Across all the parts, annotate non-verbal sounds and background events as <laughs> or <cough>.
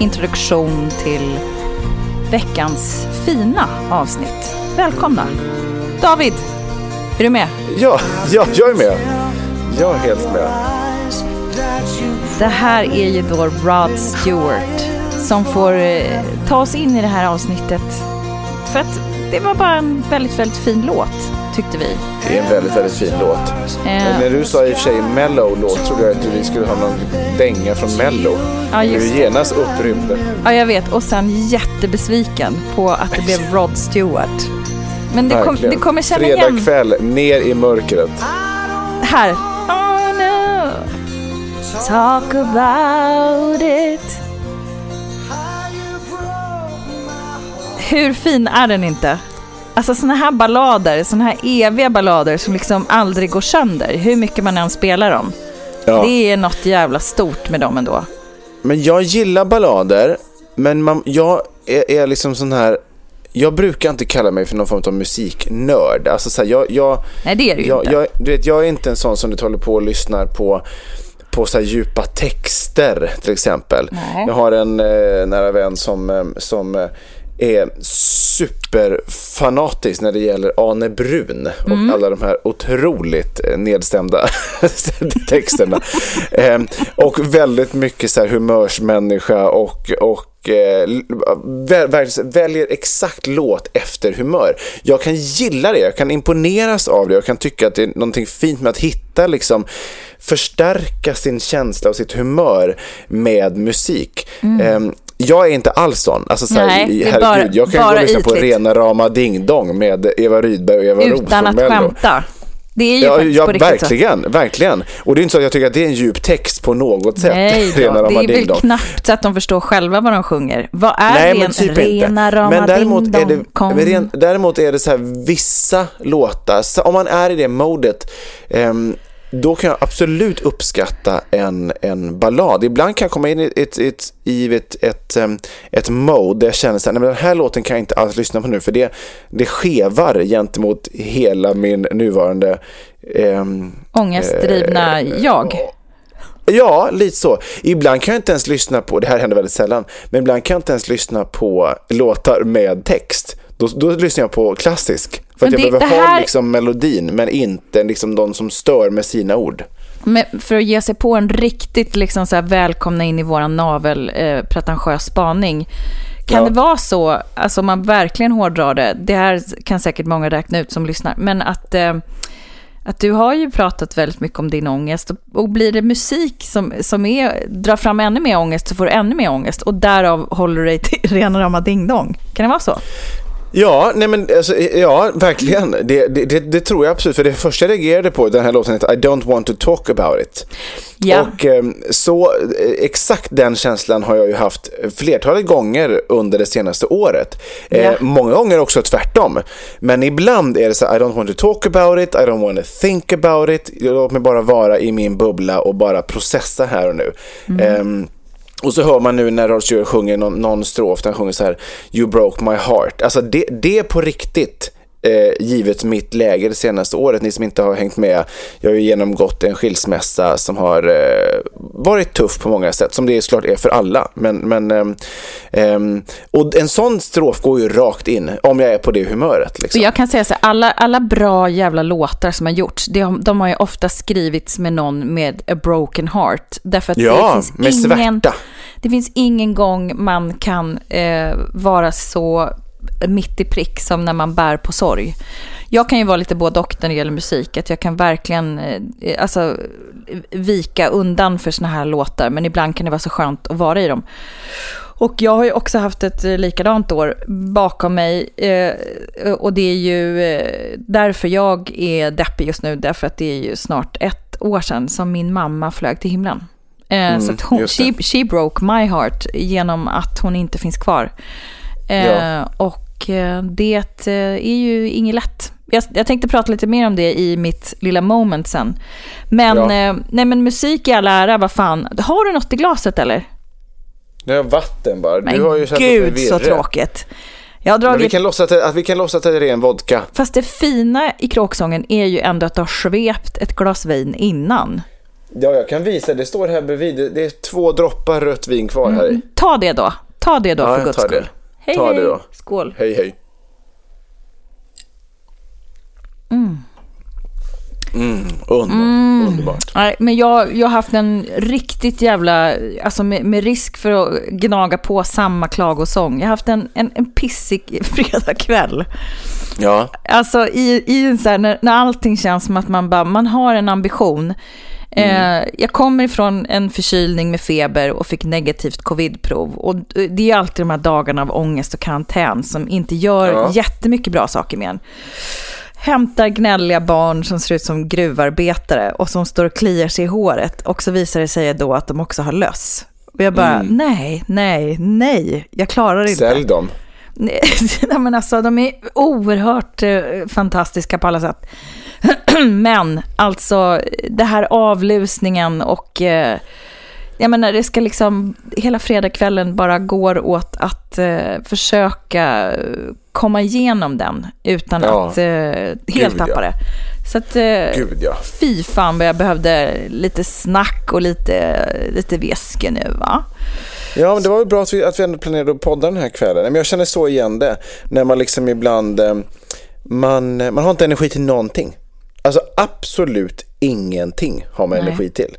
introduktion till veckans fina avsnitt. Välkomna! David, är du med? Ja, ja jag är med. Jag är helt med. Det här är ju då Rod Stewart som får eh, ta oss in i det här avsnittet. För att det var bara en väldigt, väldigt fin låt, tyckte vi. Det är en väldigt, väldigt fin låt. Eh, När du sa i och för sig mellow-låt trodde jag att vi skulle ha någon dänga från mello. Ja, Du just är genast upprymd. Ja, jag vet. Och sen jättebesviken på att det blev Rod Stewart. Men det, kom, det kommer känna Fredag igen kväll, ner i mörkret. här. Oh no, talk about it. Hur fin är den inte? Alltså såna här ballader, såna här eviga ballader som liksom aldrig går sönder, hur mycket man än spelar dem. Ja. Det är något jävla stort med dem ändå. Men jag gillar ballader, men man, jag är, är liksom sån här... Jag brukar inte kalla mig för någon form av musiknörd. Alltså så här, jag, jag, Nej, det är ju jag, inte. jag, du vet, jag är inte en sån som du håller på och lyssnar på på så djupa texter till exempel. Nej. Jag har en eh, nära vän som, eh, som eh, är superfanatisk när det gäller Ane Brun och Mm. alla de här otroligt eh, nedstämda <laughs> texterna. <laughs> eh, och väldigt mycket så här humörsmänniska och, och eh, väl, väl, väljer exakt låt efter humör. Jag kan gilla det, jag kan imponeras av det, jag kan tycka att det är någonting fint med att hitta liksom förstärka sin känsla och sitt humör med musik. Eh, jag är inte alls sån. Alltså, så här, Mm. Nej, det är bara- herregud, jag kan gå bara och lyssna på rena rama ding dong med Eva Rydberg och Eva Roos Utan från att Mello. skämta. Det är ju Ja, faktiskt ja på riktigt så. verkligen, verkligen. Och det är inte så att jag tycker att det är en djup text på något sätt. Nej då, <laughs> Rena det rama är ding väl knappt så att de förstår själva vad de sjunger. Vad är Nej, ren, men typ rena inte. rama Men däremot ding är, dong det, kom? men ren- däremot är det så här vissa låtar, om man är i det modet, ehm, då kan jag absolut uppskatta en, en ballad. Ibland kan jag komma in i ett, ett, i ett, ett, ett mode där jag känner så här, nej, men den här låten kan jag inte alls lyssna på nu för det, det skevar gentemot hela min nuvarande ehm, Ångestdrivna jag. Ja, lite så. Ibland kan jag inte ens lyssna på, det här händer väldigt sällan, men ibland kan jag inte ens lyssna på låtar med text. Då, då lyssnar jag på klassisk. För att Men jag det- behöver det här- ha liksom melodin, men inte liksom de som stör med sina ord. Men för att ge sig på en riktigt liksom så här välkomna in i våran navel eh, pretentiös spaning. Kan Ja. det vara så, alltså om man verkligen hårdrar det, det här kan säkert många räkna ut som lyssnar, men att, eh, att du har ju pratat väldigt mycket om din ångest och, och blir det musik som, som är, drar fram ännu mer ångest så får du ännu mer ångest och därav håller du dig till <laughs> rena rama ding dong. Kan det vara så? Ja, nej men alltså, ja, verkligen. Det, det, det, tror jag absolut. För det första jag reagerade på, den här låten heter I don't want to talk about it. Ja. Och eh, så eh, exakt den känslan har jag ju haft flertalet gånger under det senaste året. Eh, ja. Många gånger också tvärtom. Men ibland är det så I don't want to talk about it, I don't want to think about it. Låt mig bara vara i min bubbla och bara processa här och nu. Mm. Eh, och så hör man nu när Rod Stewart sjunger någon, någon strof, han sjunger så här You broke my heart. Alltså det, det är på riktigt. Eh, givet mitt läge det senaste året. Ni som inte har hängt med. Jag har ju genomgått en skilsmässa som har eh, varit tuff på många sätt. Som det såklart är för alla. Men, men, eh, och en sån strof går ju rakt in om jag är på det humöret. Liksom. Jag kan säga så här, alla, alla bra jävla låtar som har gjorts, de, de har ju ofta skrivits med någon med a broken heart. Därför att ja, det finns med ingen, svärta. Det finns ingen gång man kan eh, vara så mitt i prick som när man bär på sorg. Jag kan ju vara lite både och när det gäller musik. Att jag kan verkligen eh, alltså, vika undan för såna här låtar. Men ibland kan det vara så skönt att vara i dem. Och jag har ju också haft ett eh, likadant år bakom mig. Eh, och det är ju därför jag är deppig just nu. Därför att det är ju snart ett år sedan som min mamma flög till himlen. Mm, så hon, she, she broke my heart genom att hon inte finns kvar. Ja. Eh, och eh, det eh, är ju inget lätt. Jag, jag, tänkte prata lite mer om det i mitt lilla moment sen. Men, ja. nej, men musik i all ära, vad fan. Har du något i glaset eller? Det är vatten bara. Men du har ju gud så tråkigt. Jag har dragit... vi kan låtsas att, att vi kan låtsas att det är ren vodka. Fast det fina i kråksången är ju ändå att du har svept ett glas vin innan. Ja, jag kan visa. Det står här bredvid. Det är två droppar rött vin kvar här i. Mm, ta det då. Ta det då ja, för guds skull. Det. Hej, Ta det då. Skål. Hej, hej. Mm. Mm, underbart. Mm. underbart. Nej, men jag, jag har haft en riktigt jävla, alltså med, med, risk för att gnaga på samma klagosång. Jag har haft en, en, en pissig <laughs> fredagkväll. Ja. Alltså i, i en så här, när, när allting känns som att man bara, man har en ambition. Mm. Eh, jag kommer ifrån en förkylning med feber och fick negativt covidprov. Och det är alltid de här dagarna av ångest och karantän som inte gör ja. jättemycket bra saker med en. Hämtar gnälliga barn som ser ut som gruvarbetare och som står och kliar sig i håret. Och så visar det sig då att de också har löss. Och jag bara, mm. nej, nej, nej, jag klarar inte. Sälj dem. <laughs> Nej, men alltså, de är oerhört eh, fantastiska på alla sätt. <clears throat> Men alltså det här avlusningen och eh, jag menar det ska liksom hela fredagskvällen bara går åt att eh, försöka komma igenom den utan ja. att eh, helt Gud, tappa ja. det. Så att, eh, Gud, ja. fy fan vad jag behövde lite snack och lite, lite väske nu va. Ja, men det var väl bra att vi, att vi ändå planerade att podda den här kvällen. Men jag känner så igen det. När man liksom ibland, eh, man, man har inte energi till någonting. Alltså absolut ingenting har man Nej. energi till.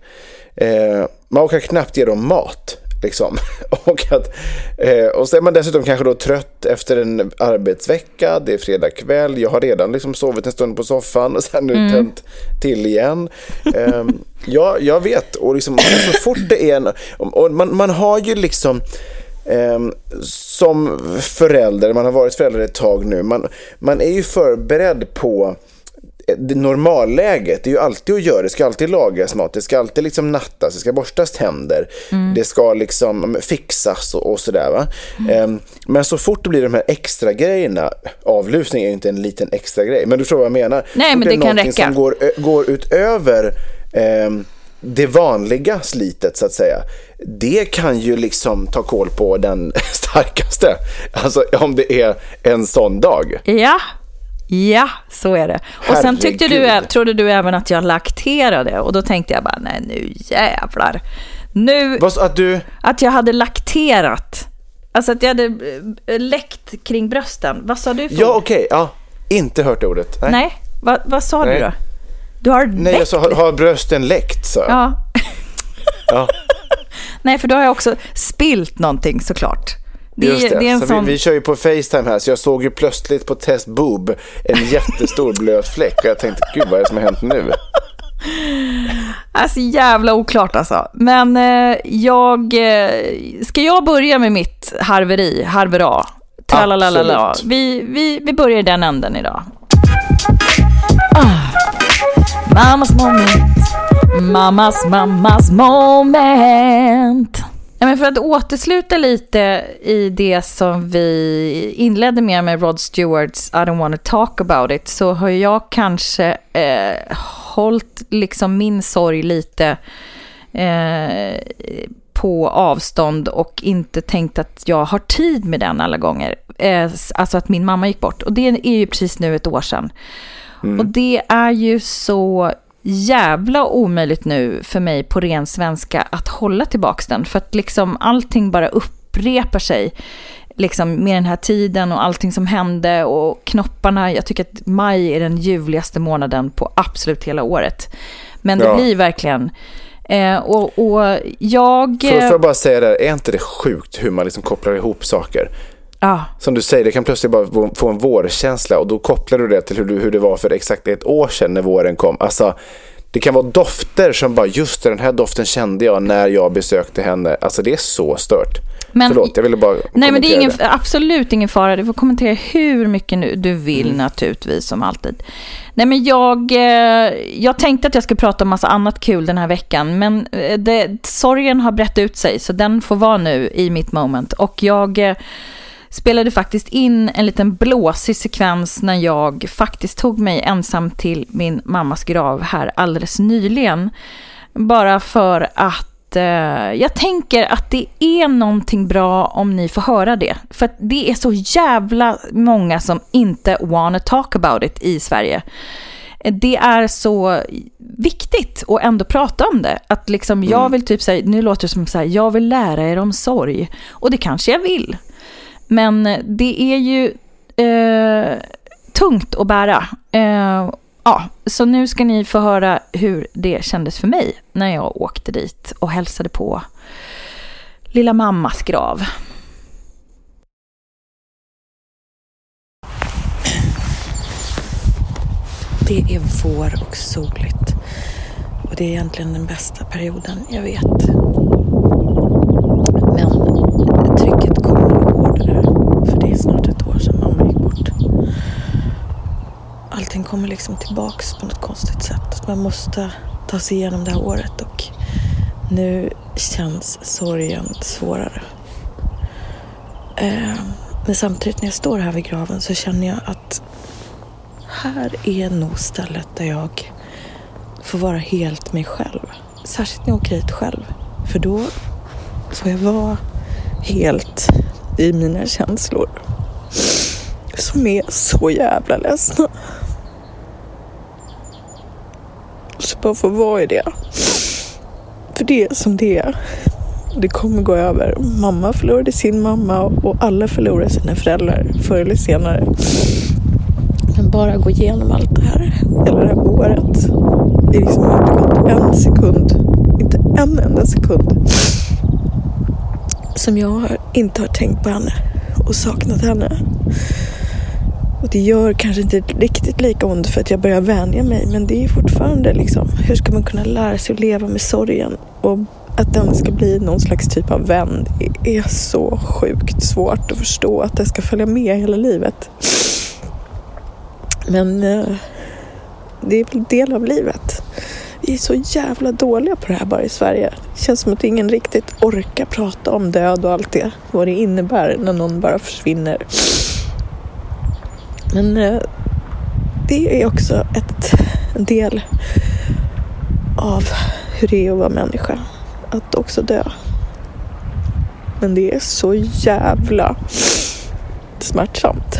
Eh, man orkar knappt ge dem mat. Liksom. <laughs> och, att, eh, och så är man dessutom kanske då trött efter en arbetsvecka, det är fredag kväll, jag har redan liksom sovit en stund på soffan och sen nu mm. tänt till igen. Eh, ja, jag vet, och liksom, så fort det är en... Och man, man har ju liksom... Eh, som förälder, man har varit förälder ett tag nu, man, man är ju förberedd på normalläget är ju alltid att göra. Det ska alltid lagas mat, det ska alltid liksom nattas, det ska borstas tänder, mm. det ska liksom fixas och, och sådär. Va? Mm. Um, men så fort det blir de här extra grejerna, avlusning är ju inte en liten extra grej, men du förstår vad jag menar. Nej, men det, det kan räcka. som går, går utöver um, det vanliga slitet så att säga, det kan ju liksom ta koll på den <laughs> starkaste. Alltså om det är en sån dag. Ja, Ja, så är det. Och sen tyckte du, trodde du även att jag lakterade och då tänkte jag bara, nej nu jävlar. Nu, Vad, att, du... att jag hade lakterat. Alltså att jag hade eh, läckt kring brösten. Vad sa du? För ja, okej. Okay. Ja, inte hört ordet. Nej, nej. Va, vad sa nej. du då? Du har Nej, jag sa, har, har brösten läckt, så. Ja. ja. <laughs> nej, för då har jag också spilt någonting såklart. Det, Just det, det är en så sån... vi, vi kör ju på Facetime här så jag såg ju plötsligt på test boob en <laughs> jättestor blöt fläck och jag tänkte gud vad är det som har hänt nu? Alltså jävla oklart alltså. Men eh, jag, eh, ska jag börja med mitt harveri, harvera? tralalala. Vi, vi, vi börjar i den änden idag. Ah. Mammas moment. Mammas, mammas moment. Ja, men för att återsluta lite i det som vi inledde med med Rod Stewarts I don't want to talk about it så har jag kanske eh, hållit liksom min sorg lite eh, på avstånd och inte tänkt att jag har tid med den alla gånger. Eh, alltså att min mamma gick bort och det är ju precis nu ett år sedan. Mm. Och det är ju så jävla omöjligt nu för mig på ren svenska att hålla tillbaka den. För att liksom allting bara upprepar sig. Liksom med den här tiden och allting som hände och knopparna. Jag tycker att maj är den ljuvligaste månaden på absolut hela året. Men det ja. blir verkligen... Eh, och, och jag... Får, får jag bara säga det, är inte det sjukt hur man liksom kopplar ihop saker? Ja. Som du säger, det kan plötsligt bara få en vårkänsla och då kopplar du det till hur, du, hur det var för exakt ett år sedan när våren kom. Alltså, det kan vara dofter som bara, just den här doften kände jag när jag besökte henne. Alltså det är så stört. Men, Förlåt, jag ville bara Nej, men det är ingen, det. absolut ingen fara. Du får kommentera hur mycket du vill mm. naturligtvis, som alltid. Nej, men jag, eh, jag tänkte att jag skulle prata om massa annat kul den här veckan, men eh, det, sorgen har brett ut sig, så den får vara nu i mitt moment. Och jag eh, spelade faktiskt in en liten blåsig sekvens när jag faktiskt tog mig ensam till min mammas grav här alldeles nyligen. Bara för att eh, jag tänker att det är någonting bra om ni får höra det. För det är så jävla många som inte wanna talk about it i Sverige. Det är så viktigt att ändå prata om det. Att liksom jag mm. vill typ säga, nu låter det som så här, jag vill lära er om sorg. Och det kanske jag vill. Men det är ju eh, tungt att bära. Eh, ja, så nu ska ni få höra hur det kändes för mig när jag åkte dit och hälsade på lilla mammas grav. Det är vår och soligt. Och det är egentligen den bästa perioden jag vet. Men trycket kommer hårdare. För det är snart ett år sedan mamma gick bort. Allting kommer liksom tillbaks på något konstigt sätt. Man måste ta sig igenom det här året och nu känns sorgen svårare. Eh, men samtidigt när jag står här vid graven så känner jag att här är nog stället där jag får vara helt mig själv. Särskilt när jag åker hit själv. För då får jag vara helt i mina känslor. Som är så jävla ledsna. Så bara få vara i det. För det är som det är. Det kommer gå över. Mamma förlorade sin mamma och alla förlorar sina föräldrar förr eller senare. Men bara gå igenom allt det här, hela det här året. Det är liksom inte gått en sekund, inte en enda sekund som jag inte har tänkt på henne och saknat henne. Och det gör kanske inte riktigt lika ont för att jag börjar vänja mig men det är fortfarande liksom, hur ska man kunna lära sig att leva med sorgen och att den ska bli någon slags typ av vän det är så sjukt svårt att förstå att det ska följa med hela livet. Men eh, det är väl del av livet. Vi är så jävla dåliga på det här bara i Sverige. Det känns som att ingen riktigt orkar prata om död och allt det. Vad det innebär när någon bara försvinner. Men eh, det är också ett, en del av hur det är att vara människa. Att också dö. Men det är så jävla smärtsamt.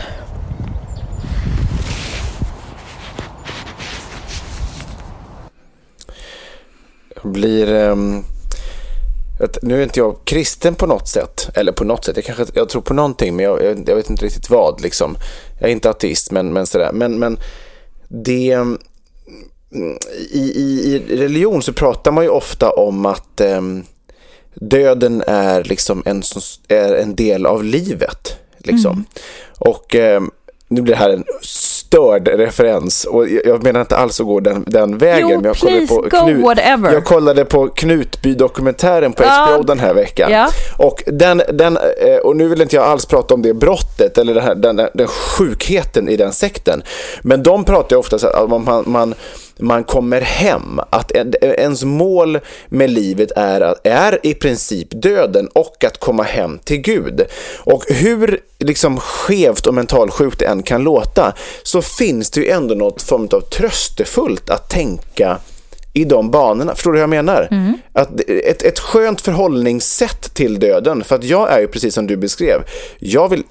blir... Um, nu är inte jag kristen på något sätt. Eller på något sätt. Jag, kanske, jag tror på någonting men jag, jag, jag vet inte riktigt vad. Liksom. Jag är inte ateist men, men sådär. Men, men det... I, i, I religion så pratar man ju ofta om att um, döden är liksom en, är en del av livet. Liksom. Mm. Och um, nu blir det här en störd referens och jag menar inte alls att gå den, den vägen. Jo, jag kollade på go whatever. Jag kollade på Knutby-dokumentären på. HBO den här veckan. Ja. Och, den, den, eh, och nu vill inte jag alls prata om det brottet eller den, här, den, den sjukheten i den sekten. Men de pratar ju ofta så att man, man, man kommer hem. Att en- ens mål med livet är, är i princip döden och att komma hem till Gud. Och hur liksom skevt och mentalsjukt det än kan låta så finns det ju ändå något form av tröstefullt att tänka i de banorna. Förstår du hur jag menar? Att ett, ett skönt förhållningssätt till döden. För att jag är ju precis som du beskrev. Jag vill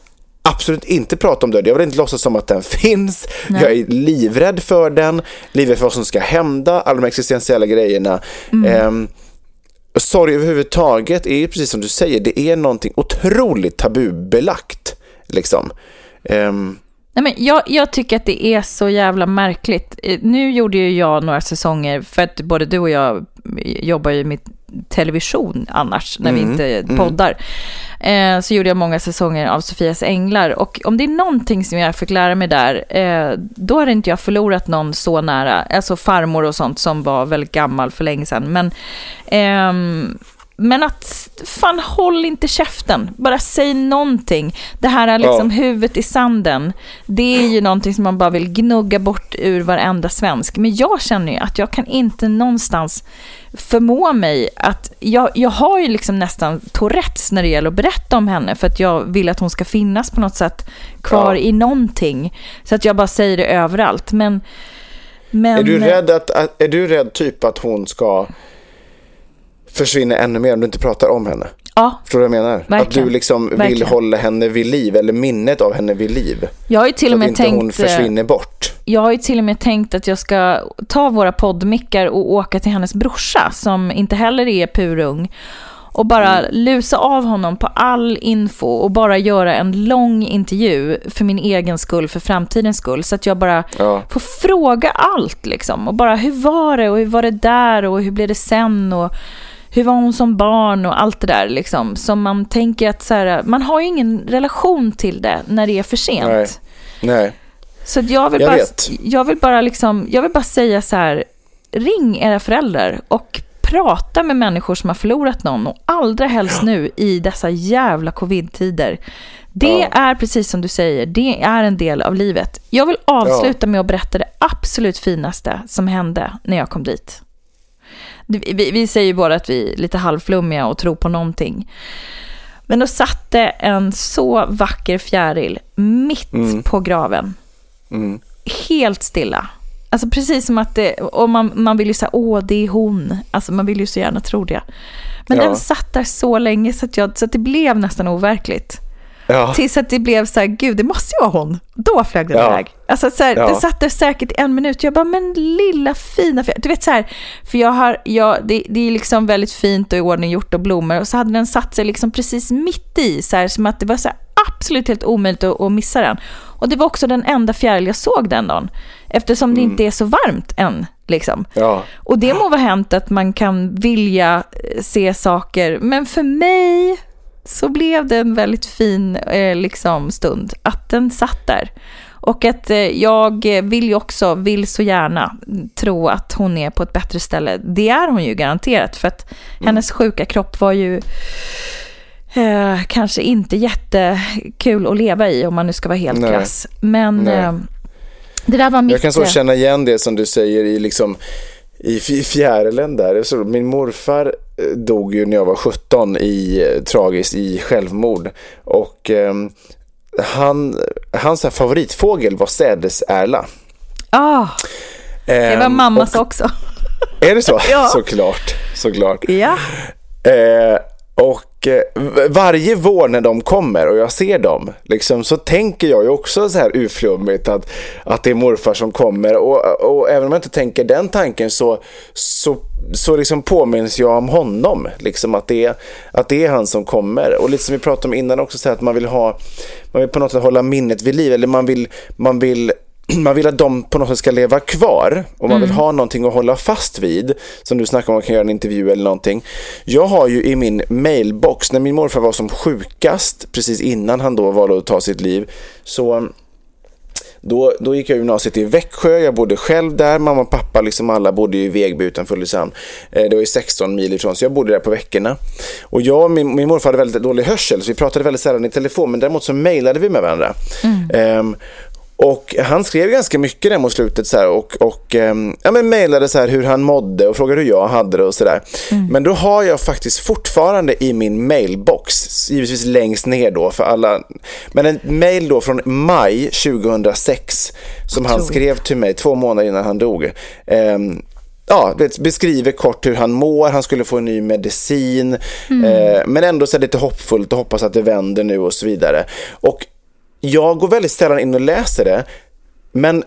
absolut inte prata om döden. Jag vill inte låtsas som att den finns. Jag är livrädd för den. Livrädd för vad som ska hända. Alla de existentiella grejerna. Ehm, sorg överhuvudtaget är ju precis som du säger. Det är någonting otroligt tabubelagt. Liksom. Ehm, Nej, men jag, jag tycker att det är så jävla märkligt. Eh, Nu gjorde ju jag några säsonger, för att både du och jag jobbar ju med television annars, när vi inte poddar. Eh, så gjorde jag många säsonger av Sofias Änglar. Och om det är någonting som jag fick lära mig där, eh, då hade inte jag förlorat någon så nära, alltså farmor och sånt som var väldigt gammal för länge sedan. Men, ehm, men att, fan håll inte käften, bara säg någonting. Det här är liksom huvudet i sanden, det är ju någonting som man bara vill gnugga bort ur varenda svensk. Men jag känner ju att jag kan inte någonstans förmå mig att, jag, jag har ju liksom nästan Tourettes när det gäller att berätta om henne, för att jag vill att hon ska finnas på något sätt kvar Ja. i någonting. Så att jag bara säger det överallt. Men, men Är du rädd att, att, är du rädd typ att hon ska försvinna ännu mer om du inte pratar om henne? Ja, Förstår du vad jag menar? Att Verkligen. du liksom vill Verkligen. hålla henne vid liv eller minnet av henne vid liv. jag har ju till Så och att med inte tänkt... hon försvinner bort. Jag har ju till och med tänkt att jag ska ta våra poddmickar och åka till hennes brorsa som inte heller är purung och bara Mm. lusa av honom på all info och bara göra en lång intervju för min egen skull, för framtidens skull. Så att jag bara Ja. får fråga allt liksom. Och bara hur var det och hur var det där och hur blev det sen och hur var hon som barn och allt det där liksom. Som man tänker att så här, man har ju ingen relation till det när det är för sent. Nej. Nej. Så jag vill Jag bara, vet. jag vill bara liksom, jag vill bara säga så här, ring era föräldrar och prata med människor som har förlorat någon och allra helst nu i dessa jävla covid-tider. Det Ja. är precis som du säger, det är en del av livet. Jag vill avsluta med att berätta det absolut finaste som hände när jag kom dit. Vi, vi säger ju båda att vi är lite halvflummiga och tror på någonting. Men då satt det en så vacker fjäril mitt på graven Mm. helt stilla. Alltså precis som att det, och man, man vill ju säga åh det är hon. Alltså man vill ju så gärna tro det. Men Ja. den satt där så länge så att, jag, så att det blev nästan overkligt. Ja. Tills att det blev så här, gud det måste ju vara hon. Då flög den Ja. iväg. Alltså så här, Ja. den satt där säkert en minut. Jag bara, men lilla fina fjäril. Du vet så här, för jag har, jag, det, det är liksom väldigt fint och i ordning gjort och blommor. Och så hade den satt sig liksom precis mitt i, så här, som att det var så här, absolut helt omöjligt att, att missa den. Och det var också den enda fjäril jag såg den dagen. Eftersom det inte är så varmt än. Liksom. Ja. Och det må vara hänt att man kan vilja eh, se saker, men för mig så blev det en väldigt fin eh, liksom, stund att den satt där. Och att eh, jag vill ju också, vill så gärna tro att hon är på ett bättre ställe. Det är hon ju garanterat, för att hennes sjuka kropp var ju eh, kanske inte jättekul att leva i, om man nu ska vara helt Nej. krass. Men Nej. eh, det där var mitt... Jag kan så eh, känna igen det som du säger i liksom i fjärilen där. Min morfar eh, dog ju när jag var 17 i, eh, tragiskt i självmord. Och ehm, han, hans favoritfågel var sädesärla. Ah, det var Ehm, mammas och, också. Är det så? <laughs> Ja. Såklart. Såklart. Ja. Eh, och och eh, varje vår när de kommer och jag ser dem, liksom, så tänker jag ju också så här uflummigt att, att det är morfar som kommer. Och, och även om jag inte tänker den tanken så, så, så liksom påminns jag om honom. Liksom, att, det är, att det är han som kommer. Och lite som vi pratade om innan också, så här, att man vill ha, man vill på något sätt hålla minnet vid liv. Eller man vill, man vill <clears throat> man vill att de på något sätt ska leva kvar och man vill ha någonting att hålla fast vid. Som du snackade om, man kan göra en intervju eller någonting. Jag har ju i min mailbox, när min morfar var som sjukast, precis innan han då valde att ta sitt liv, så Då, då gick jag gymnasiet i Växjö, jag bodde själv där, mamma och pappa, liksom alla bodde i Vegby utanför Ulricehamn. Eh, det var ju 16 mil ifrån, så jag bodde där på veckorna. Och jag och min, min morfar hade väldigt dålig hörsel, så vi pratade väldigt sällan i telefon, men däremot så mejlade vi med varandra. Mm. Um, och han skrev ganska mycket där mot slutet så här, och, och um, ja, men mejlade så här hur han mådde och frågade hur jag hade det och sådär. Mm. Men då har jag faktiskt fortfarande i min mailbox, givetvis längst ner då för alla, men en mail då från maj 2006 som han skrev till mig två månader innan han dog. Um, ja, beskriver kort hur han mår, han skulle få en ny medicin, mm. eh, men ändå så lite hoppfullt och hoppas att det vänder nu och så vidare. Och jag går väldigt sällan in och läser det, men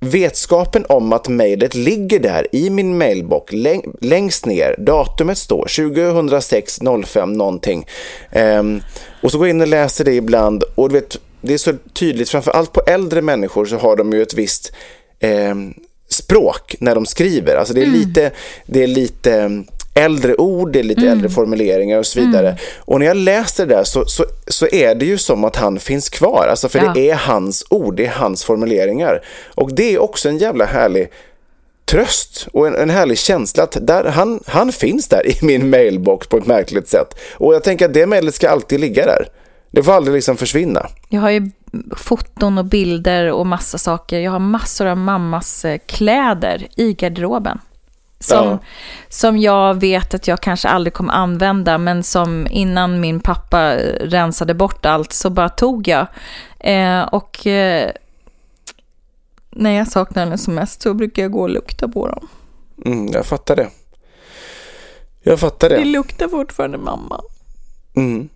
vetskapen om att mejlet ligger där i min mailbox längst ner, datumet står 2006 05 någonting. Um, och så går jag in och läser det ibland och du vet, det är så tydligt, framför allt på äldre människor så har de ju ett visst um, språk när de skriver. Alltså det är mm. lite, det är lite äldre ord, är lite mm. äldre formuleringar och så vidare. Mm. Och när jag läser det där så, så, så, är det ju som att han finns kvar. Alltså för ja. det är hans ord, det är hans formuleringar. Och det är också en jävla härlig tröst och en, en härlig känsla att där, han, han finns där <laughs> i min mailbox på ett märkligt sätt. Och jag tänker att det mejlet ska alltid ligga där. Det får aldrig liksom försvinna. Jag har ju foton och bilder och massa saker. Jag har massor av mammas eh, kläder i garderoben. Som, ja. som jag vet att jag kanske aldrig kommer använda, men som innan min pappa rensade bort allt så bara tog jag. Eh, och eh, när jag saknar henne som mest så brukar jag gå och lukta på dem. Mm, jag fattar det. Jag fattar det. Det luktar fortfarande mamma. Mm.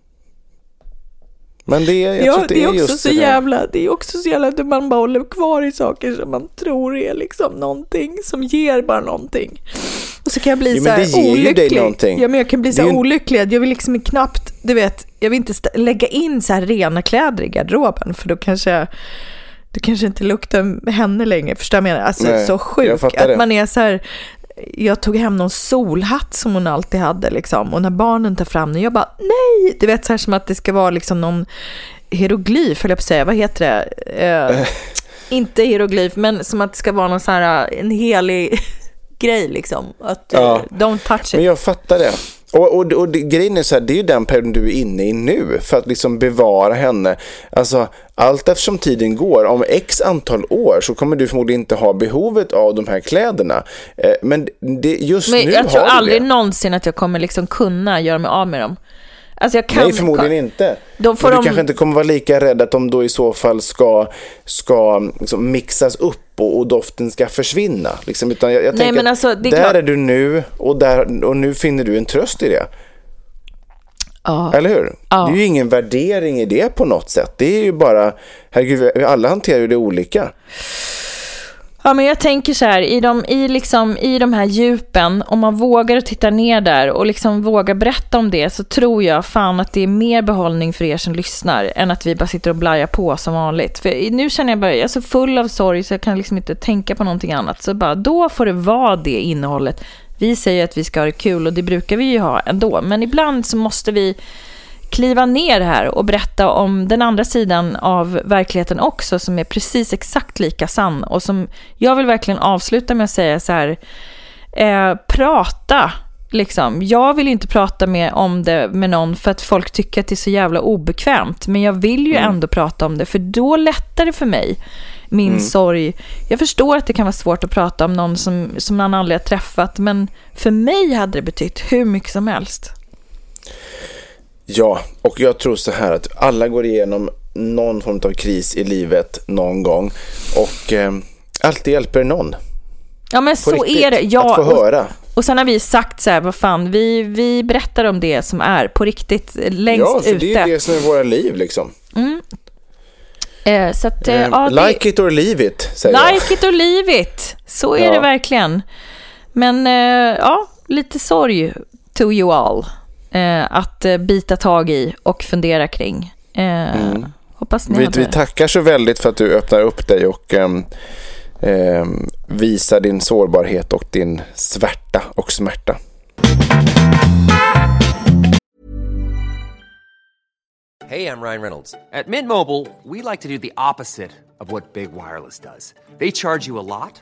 Men det, jag ja, tror det, det är, också så det jävla, det är också så jävla att man bara håller kvar i saker som man tror är liksom någonting som ger bara någonting. Och så kan jag bli jo, så här olycklig. Ja, men jag kan bli så här en... olycklig. Jag vill liksom knappt, du vet, jag vill inte lägga in så här rena kläder i garderoben för då kanske det kanske inte luktar henne längre, förstår jag menar? Alltså Nej, så sjuk att man är så här, jag tog hem någon solhatt som hon alltid hade liksom. Och när barnen tar fram den, jag bara nej! Du vet så här som att det ska vara liksom någon hieroglyf, höll jag på att säga. Vad heter det? Eh, <laughs> inte hieroglyf, men som att det ska vara någon så här, en helig <laughs> grej liksom. Att, ja. don't touch it. Men jag fattar det. Och, och, och grejen är så här, det är ju den perioden du är inne i nu för att liksom bevara henne. Alltså allt eftersom tiden går, om x antal år så kommer du förmodligen inte ha behovet av de här kläderna. Eh, men det, just men nu jag tror aldrig det. någonsin att jag kommer liksom kunna göra mig av med dem. Alltså Nej, förmodligen inte. De får Men du de... kanske inte kommer vara lika rädd att de då i så fall ska, ska liksom mixas upp och, och doften ska försvinna. Liksom, utan jag, jag Nej, tänker, alltså, är där klart... är du nu och, där, och nu finner du en tröst i det. Ja. Eller hur? Ja. Det är ju ingen värdering i det på något sätt. Det är ju bara, herregud, alla hanterar ju det olika. Ja, men jag tänker så här, i de, i, liksom, i de här djupen, om man vågar titta ner där och liksom vågar berätta om det, så tror jag fan att det är mer behållning för er som lyssnar, än att vi bara sitter och blajar på som vanligt. För nu känner jag bara, jag är så full av sorg så jag kan liksom inte tänka på någonting annat. Så bara, då får det vara det innehållet. Vi säger att vi ska ha det kul och det brukar vi ju ha ändå, men ibland så måste vi kliva ner här och berätta om den andra sidan av verkligheten också som är precis exakt lika sann och som jag vill verkligen avsluta med att säga så här eh, prata liksom. Jag vill inte prata med, om det med någon för att folk tycker att det är så jävla obekvämt men jag vill ju mm. ändå prata om det för då lättar det för mig min mm. sorg. Jag förstår att det kan vara svårt att prata om någon som, som man aldrig har träffat men för mig hade det betytt hur mycket som helst. Ja, och jag tror så här att alla går igenom någon form av kris i livet någon gång och eh, alltid hjälper någon. Ja men så riktigt, är det. Ja, att få höra. Och, sen har vi sagt så här, vad fan, vi, vi berättar om det som är på riktigt längst ute. Ja, för ute. det är det som är våra liv liksom. Mm. Eh, så att, eh, ja, like det, it or leave it, säger Like jag. it or leave it. Så är ja. det verkligen. Men eh, ja, lite sorg to you all eh, att eh, bita tag i och fundera kring. Eh, mm. Hoppas ni vi, hade... vi tackar så väldigt för att du öppnar upp dig och ehm, visar din sårbarhet och din svärta och smärta. Hej, jag Ryan Reynolds. På Mint Mobile, we like to do the opposite of what Big Wireless does. They charge you a lot,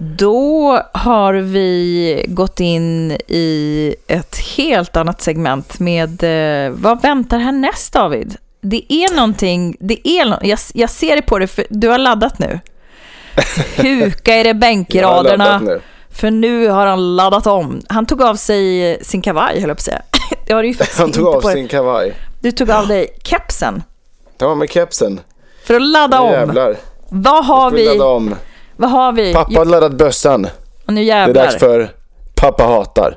då har vi gått in i ett helt annat segment med eh, vad väntar härnäst David? Det är någonting, det är, no jag, jag ser det på dig, för du har laddat nu. <laughs> Huka i det bänkraderna. nu. För nu har han laddat om. Han tog av sig sin kavaj, höll jag på att säga. <laughs> Har ju faktiskt Han tog av sin kavaj. Du tog av dig kepsen Ta med kepsen. för att ladda om. jävlar. Vad har Vi. Vad har vi? Pappa har laddat bössan. Och nu Det är jävlar. dags för Pappa hatar.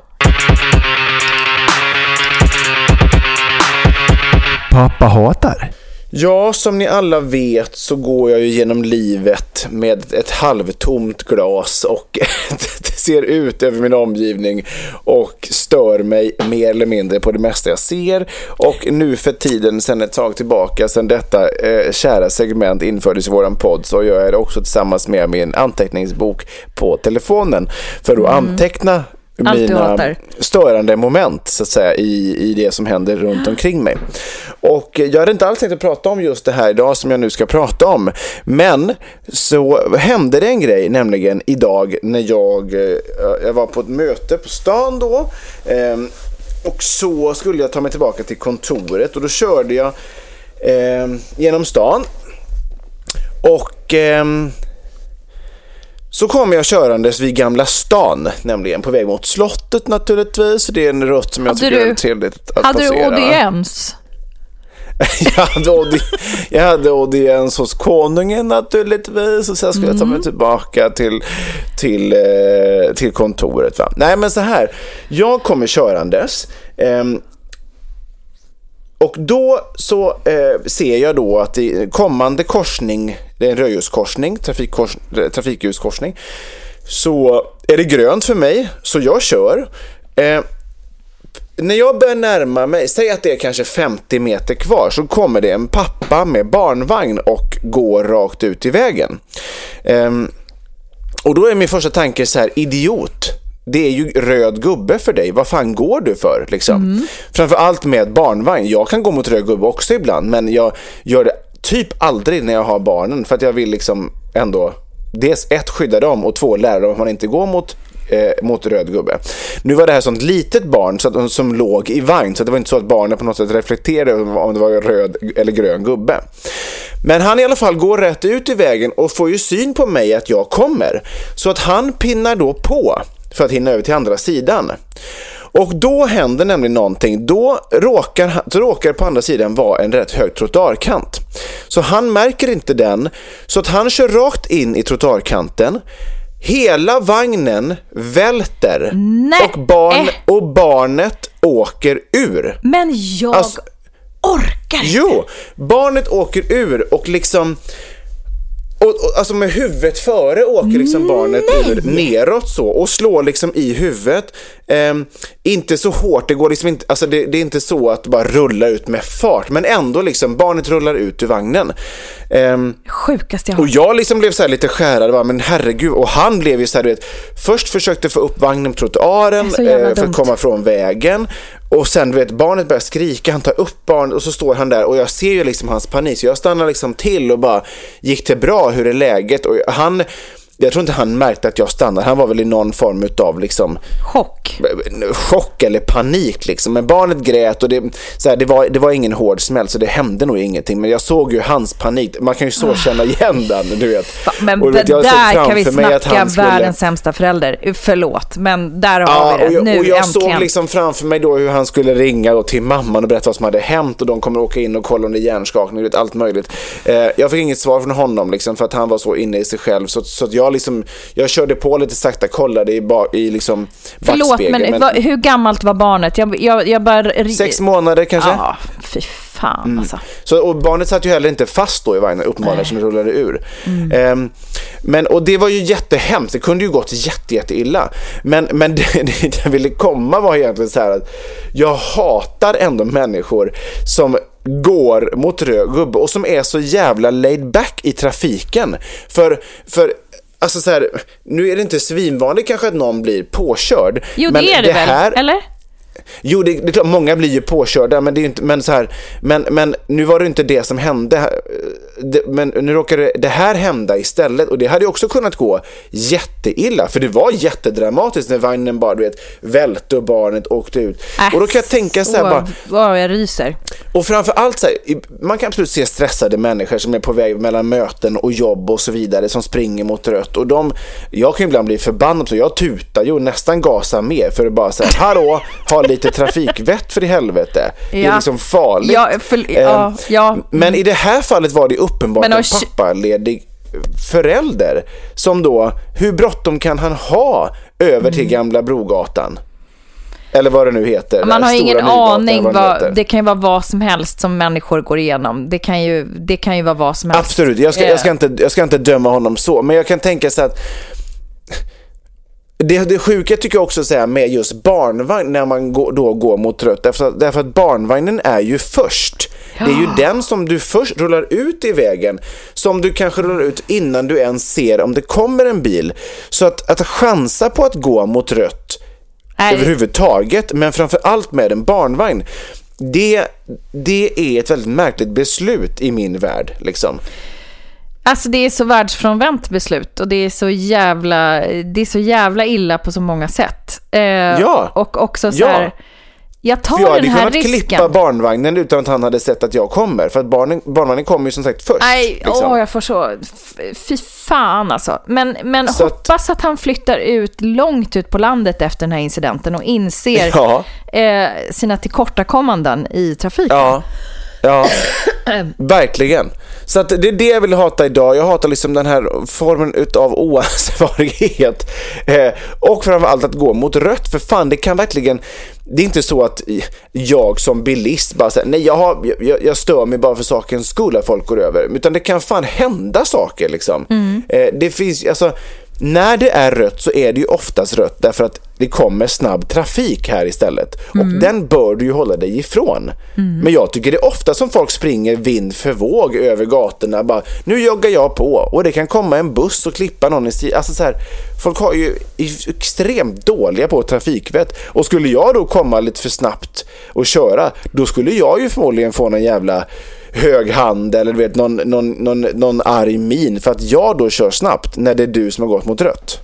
Pappa hatar. Ja, som ni alla vet så går jag ju genom livet med ett halvtomt glas och <laughs> ser ut över min omgivning och stör mig mer eller mindre på det mesta jag ser. Och nu för tiden, sedan ett tag tillbaka, sedan detta eh, kära segment infördes i våran podd, så gör jag det också tillsammans med min anteckningsbok på telefonen för att anteckna Allt mina störande moment så att säga i, i det som händer runt omkring mig. Och jag hade inte alls tänkt att prata om just det här idag som jag nu ska prata om. Men så hände det en grej, nämligen idag när jag, eh, jag var på ett möte på stan då. ehm, Och så skulle jag ta mig tillbaka till kontoret och då körde jag ehm, genom stan. Och så kommer jag körandes vid Gamla stan, nämligen på väg mot slottet naturligtvis. Det är en rutt som jag Hade tycker du- är trevligt att Hade du passera. audiens? <laughs> jag, hade audi- jag hade audiens hos konungen naturligtvis och sen skulle jag ta Mm. mig tillbaka till, till, eh, till kontoret. Va? Nej men så här, jag kommer körandes. ehm, och då så eh, ser jag då att i kommande korsning, det är en rödljuskorsning, trafikkors, eh, trafikljuskorsning, så är det grönt för mig, så jag kör. Eh, när jag börjar närma mig, säg att det är kanske 50 meter kvar, så kommer det en pappa med barnvagn och går rakt ut i vägen. Ehm, och då är min första tanke så här, idiot. Det är ju röd gubbe för dig. Vad fan går du för? Liksom? Framför allt med barnvagn. Jag kan gå mot röd gubbe också ibland, men jag gör det typ aldrig när jag har barnen för att jag vill liksom ändå dels ett skydda dem och två lära dem att man inte går mot eh, mot röd gubbe. Nu var det här sånt litet barn så att, som låg i vagn så det var inte så att barnen på något sätt reflekterade om det var röd eller grön gubbe. Men han i alla fall går rätt ut i vägen och får ju syn på mig att jag kommer. Så att han pinnar då på för att hinna över till andra sidan. Och då händer nämligen någonting. Då råkar, då råkar på andra sidan vara en rätt hög trottoarkant. Så han märker inte den, så att han kör rakt in i trottoarkanten. Hela vagnen välter Nej. och, barn, och barnet åker ur. Men jag Alltså- orkar inte. Jo, barnet åker ur och liksom och, och, alltså med huvudet före åker liksom barnet ur, neråt så och slår liksom i huvudet. Ehm, inte så hårt, det går liksom inte, alltså det, det är inte så att bara rulla ut med fart, men ändå liksom barnet rullar ut ur vagnen. Ehm, Sjukaste jag har och jag liksom blev så här lite skärrad, bara, men herregud. Och han blev ju så här, du vet, först försökte få upp vagnen på trottoaren eh, för att komma från vägen. Och sen du vet, barnet börjar skrika, han tar upp barnet och så står han där och jag ser ju liksom hans panik. Så jag stannar liksom till och bara, gick det bra, hur är läget? Och han, jag tror inte han märkte att jag stannade, han var väl i någon form utav liksom Chock. chock eller panik liksom. Men barnet grät och det, så här, det, var, det var ingen hård smäll så det hände nog ingenting. Men jag såg ju hans panik. Man kan ju så känna igen den, du vet. Men Och det vet, jag där kan vi snacka skulle- världens sämsta förälder. Förlåt, men där har Ja, vi och det. jag, nu och jag äntligen. såg liksom framför mig då hur han skulle ringa då till mamman och berätta vad som hade hänt och de kommer åka in och kolla om det är hjärnskakning och allt möjligt. Eh, jag fick inget svar från honom liksom för att han var så inne i sig själv så, så att jag liksom, jag körde på lite sakta, kollade i, ba, i liksom Förlåt, backspegeln. men, vad- hur gammalt var barnet? Jag, jag, jag bara... Sex månader kanske? Ja, fy fan alltså. Så, och barnet satt ju heller inte fast då i vagnen uppenbarligen som rullade ur. Ehm, men, och det var ju jättehemskt, det kunde ju gått jätte, jätte illa. Men, men <laughs> det, det jag ville komma var egentligen så här att jag hatar ändå människor som går mot röd gubbe och som är så jävla laid back i trafiken. För, för Alltså så här, nu är det inte svinvanligt kanske att någon blir påkörd. Jo, men det är det, väl? här, Eller? Jo, det, det är klart, många blir ju påkörda, men det är ju inte, men så här, men, men nu var det inte det som hände. Det, men nu råkade det här hända istället och det hade ju också kunnat gå jätteilla, för det var jättedramatiskt när vagnen bara, du vet, välte och barnet åkte ut. och då kan jag tänka så här bara, Åh, jag ryser. och framför allt så här, man kan absolut se stressade människor som är på väg mellan möten och jobb och så vidare som springer mot rött och de, jag kan ibland bli förbannad så jag tutar ju nästan gasar mer för att bara säga hallå, ha lite trafikvett för i helvete. Det är liksom farligt. Ja, för- ja, ja. Men i det här fallet var det uppenbart en pappaledig förälder som då, hur bråttom kan han ha över till Gamla Brogatan? Eller vad det nu heter. Mm. Man har ingen Nygatan, aning. vad. Vad, det kan ju vara vad som helst som människor går igenom. Det kan ju, det kan ju vara vad som helst. Absolut, jag ska, jag, ska Eh, inte, jag ska inte döma honom så, men jag kan tänka så att det, det sjuka tycker jag också så här med just barnvagn när man går, då går mot rött. Därför, därför att barnvagnen är ju först. Det är ju den som du först rullar ut i vägen. Som du kanske rullar ut innan du ens ser om det kommer en bil. Så att, att chansa på att gå mot rött Nej. överhuvudtaget, men framför allt med en barnvagn. Det, det är ett väldigt märkligt beslut i min värld. Liksom. Alltså det är så världsfrånvänt beslut och det är så jävla, det är så jävla illa på så många sätt. Eh, Ja. Och också så Ja. här, jag tar jag hade den här kunnat risken. klippa barnvagnen utan att han hade sett att jag kommer. För att barnen, barnvagnen kommer ju som sagt först. Nej, liksom. åh, jag får så... Fy fan alltså. Men, men Så att- hoppas att han flyttar ut långt ut på landet efter den här incidenten och inser Ja. eh, sina tillkortakommanden i trafiken. Ja, ja. <clears throat> verkligen. Så att det är det jag vill hata idag. Jag hatar liksom den här formen utav <laughs> oansvarighet. Eh, och framförallt att gå mot rött. För fan, det kan verkligen... Det är inte så att jag som bilist bara säger nej jag, har, jag, jag stör mig bara för sakens skull att folk går över. Utan det kan fan hända saker liksom. Eh, det finns, alltså, när det är rött så är det ju oftast rött därför att det kommer snabb trafik här istället. Och den bör du ju hålla dig ifrån. Men jag tycker det är ofta som folk springer vind för våg över gatorna. Bara, nu joggar jag på och det kan komma en buss och klippa någon i sidan. Alltså så här, folk har ju extremt dåliga på trafikvett. Och skulle jag då komma lite för snabbt och köra, då skulle jag ju förmodligen få någon jävla hög hand eller du vet, någon, någon, någon, någon arg min för att jag då kör snabbt när det är du som har gått mot rött.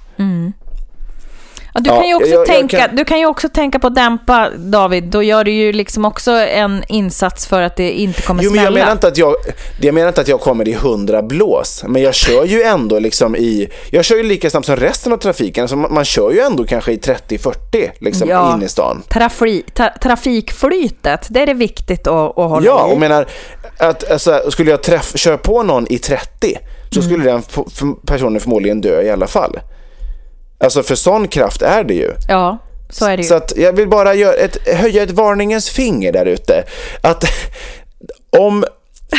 Ja, du, Ja, kan ju också jag tänka, kan- du kan ju också tänka på att dämpa, David. Då gör du ju liksom också en insats för att det inte kommer Jo, men jag menar, inte att jag, jag menar inte att jag kommer i 100 blås, men jag kör ju ändå liksom i, jag kör ju lika snabbt som resten av trafiken, alltså man, man kör ju ändå kanske i 30-40 liksom Ja. in i stan. Trafi, tra, trafikflytet, det är det viktigt att, att hålla Ja, i. och menar att alltså, skulle jag träff, köra på någon i 30 så skulle den f- f- personen förmodligen dö i alla fall. Alltså för sån kraft är det ju. Ja, så är det ju. Så att jag vill bara göra ett, höja ett varningens finger där ute. Att <laughs> om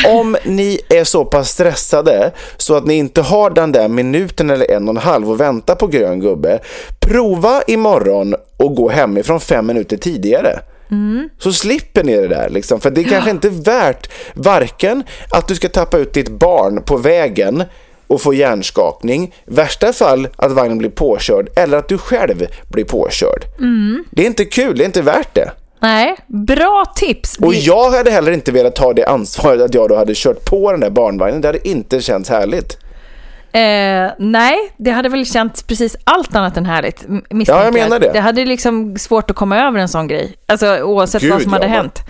om ni är så pass stressade så att ni inte har den där minuten eller en och en halv och vänta på grön gubbe, prova imorgon och gå hemifrån fem minuter tidigare. Så slipper ni det där. Liksom. För det är kanske inte värt varken att du ska tappa ut ditt barn på vägen och få hjärnskakning, värsta fall att vagnen blir påkörd eller att du själv blir påkörd. Det är inte kul, det är inte värt det. Nej, bra tips. Och jag hade heller inte velat ta det ansvaret att jag då hade kört på den där barnvagnen. Det hade inte känts härligt. Eh, nej, det hade väl känts precis allt annat än härligt. Ja, jag menar det. Det hade liksom svårt att komma över en sån grej. Alltså oavsett Gud, vad som ja, hade men- hänt.